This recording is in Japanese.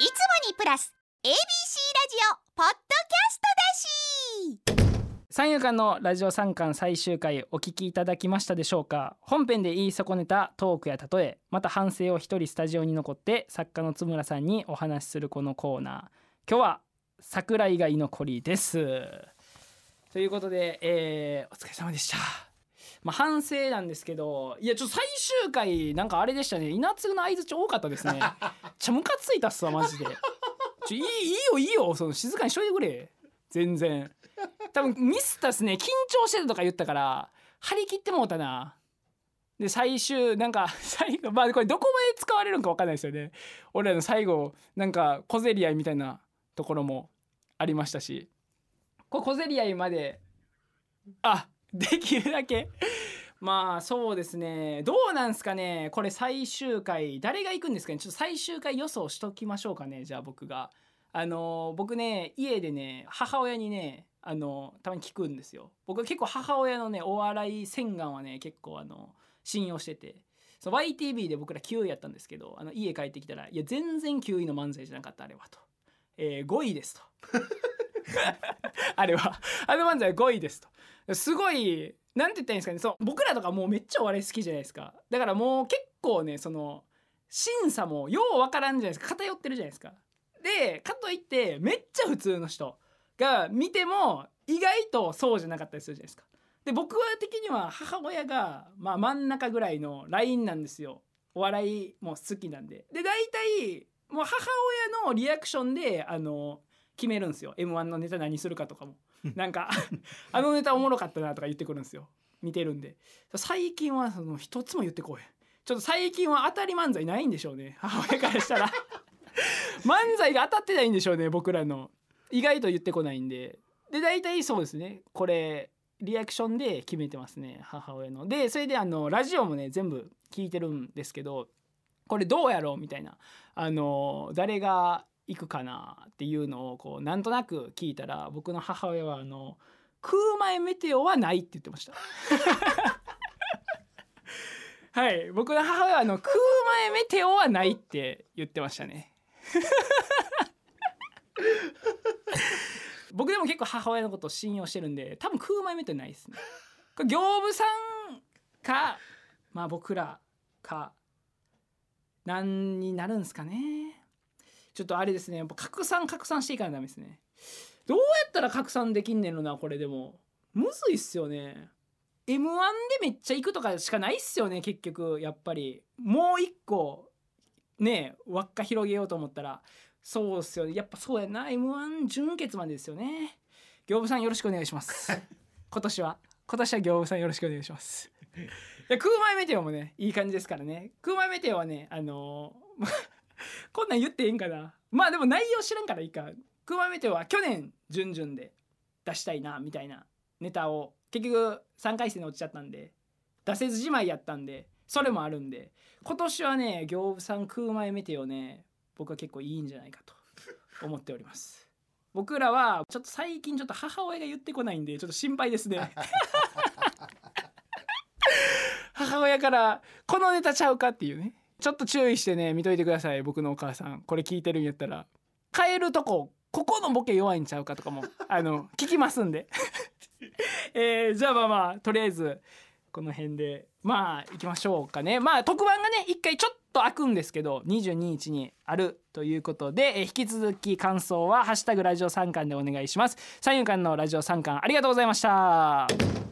いつもにプラス ABC ラジオポッドキャストだし三遊間のラジオ三巻最終回お聞きいただきましたでしょうか。本編で言い損ねたトークや例えまた反省を一人スタジオに残って作家の津村さんにお話しするこのコーナー。今日は桜井が居残りです。ということで、えーお疲れ様でした。まあ反省なんですけどいやちょっと最終回なんかあれでしたね。稲津の相づち多かったですね。ちゃムカついたっすわマジで。ちょいいいいよいいよ。その静かにしといてくれ。全然。多分ミスったっすね。緊張してるとか言ったから張り切ってもうたな。で最終なんか 最後まあこれどこまで使われるのか分かんないですよね。俺らの最後なんか小競り合いみたいなところもありましたし。これ小競り合いまであできるだけまあそうですね。どうなんすかね。これ最終回誰が行くんですかね。ちょっと最終回予想しときましょうかね。じゃあ僕が。あの僕ね家でね母親にねあのたまに聞くんですよ。僕結構母親のねお笑い洗顔はね結構あの信用してて。その YTV で僕ら9位やったんですけどあの家帰ってきたら「いや全然9位の漫才じゃなかったあれは」と。えー、5位ですと。あれは。あの漫才5位ですと。すごいなんて言ったらいいんですかね。そう僕らとかもうめっちゃお笑い好きじゃないですか。だからもう結構ねその審査もようわからんじゃないですか。偏ってるじゃないですか。でかといってめっちゃ普通の人が見ても意外とそうじゃなかったりするじゃないですか。で僕は的には母親が、まあ、真ん中ぐらいのラインなんですよ。お笑いも好きなんで。で大体もう母親のリアクションであの決めるんですよ。m 1のネタ何するかとかも。なんか あのネタおもろかったなとか言ってくるんですよ。見てるんで。最近はその一つも言ってこいちょっと最近は当たり漫才ないんでしょうね。母親からしたら。漫才が当たってないんでしょうね僕らの。意外と言ってこないんで。で大体そうですね。これリアクションで決めてますね母親の。でそれであのラジオもね全部聞いてるんですけどこれどうやろうみたいな。あの誰が行くかなっていうのをこうなんとなく聞いたら僕の母親はあの空前メテオはないって言ってました。はい。僕の母親はあの空前メテオはないって言ってましたね。僕でも結構母親のことを信用してるんで多分空前メテオないですね。これ行部さんかまあ僕らか何になるんすかねちょっとあれですね。やっぱ拡散拡散していかないとダメですね。どうやったら拡散できんねんのなこれでも。むずいっすよね。m 1でめっちゃ行くとかしかないっすよね結局やっぱり。もう一個ね輪っか広げようと思ったら。そうっすよね。やっぱそうやな。m 1準決までですよね。行部さんよろしくお願いします。今年は。今年は行部さんよろしくお願いします。いや空前メテオもねいい感じですからね。空前メテオはねあのーこんなん言ってええんかな。まあでも内容知らんからいいか。空前メテオは去年準々で出したいなみたいなネタを結局3回戦に落ちちゃったんで出せずじまいやったんでそれもあるんで今年はね行部さん空前メテオね僕は結構いいんじゃないかと思っております。僕らはちょっと最近ちょっと母親が言ってこないんでちょっと心配ですね。母親からこのネタちゃうかっていうねちょっと注意してね見といてください僕のお母さん。これ聞いてるんやったら。変えるとこここのボケ弱いんちゃうかとかも あの聞きますんで。えー、じゃあまあまあとりあえずこの辺でまあ行きましょうかね。まあ特番がね一回ちょっと開くんですけど22日にあるということで、えー引き続き感想は「ハッシュタグラジオ三冠」でお願いします。三遊間のラジオ三冠ありがとうございました。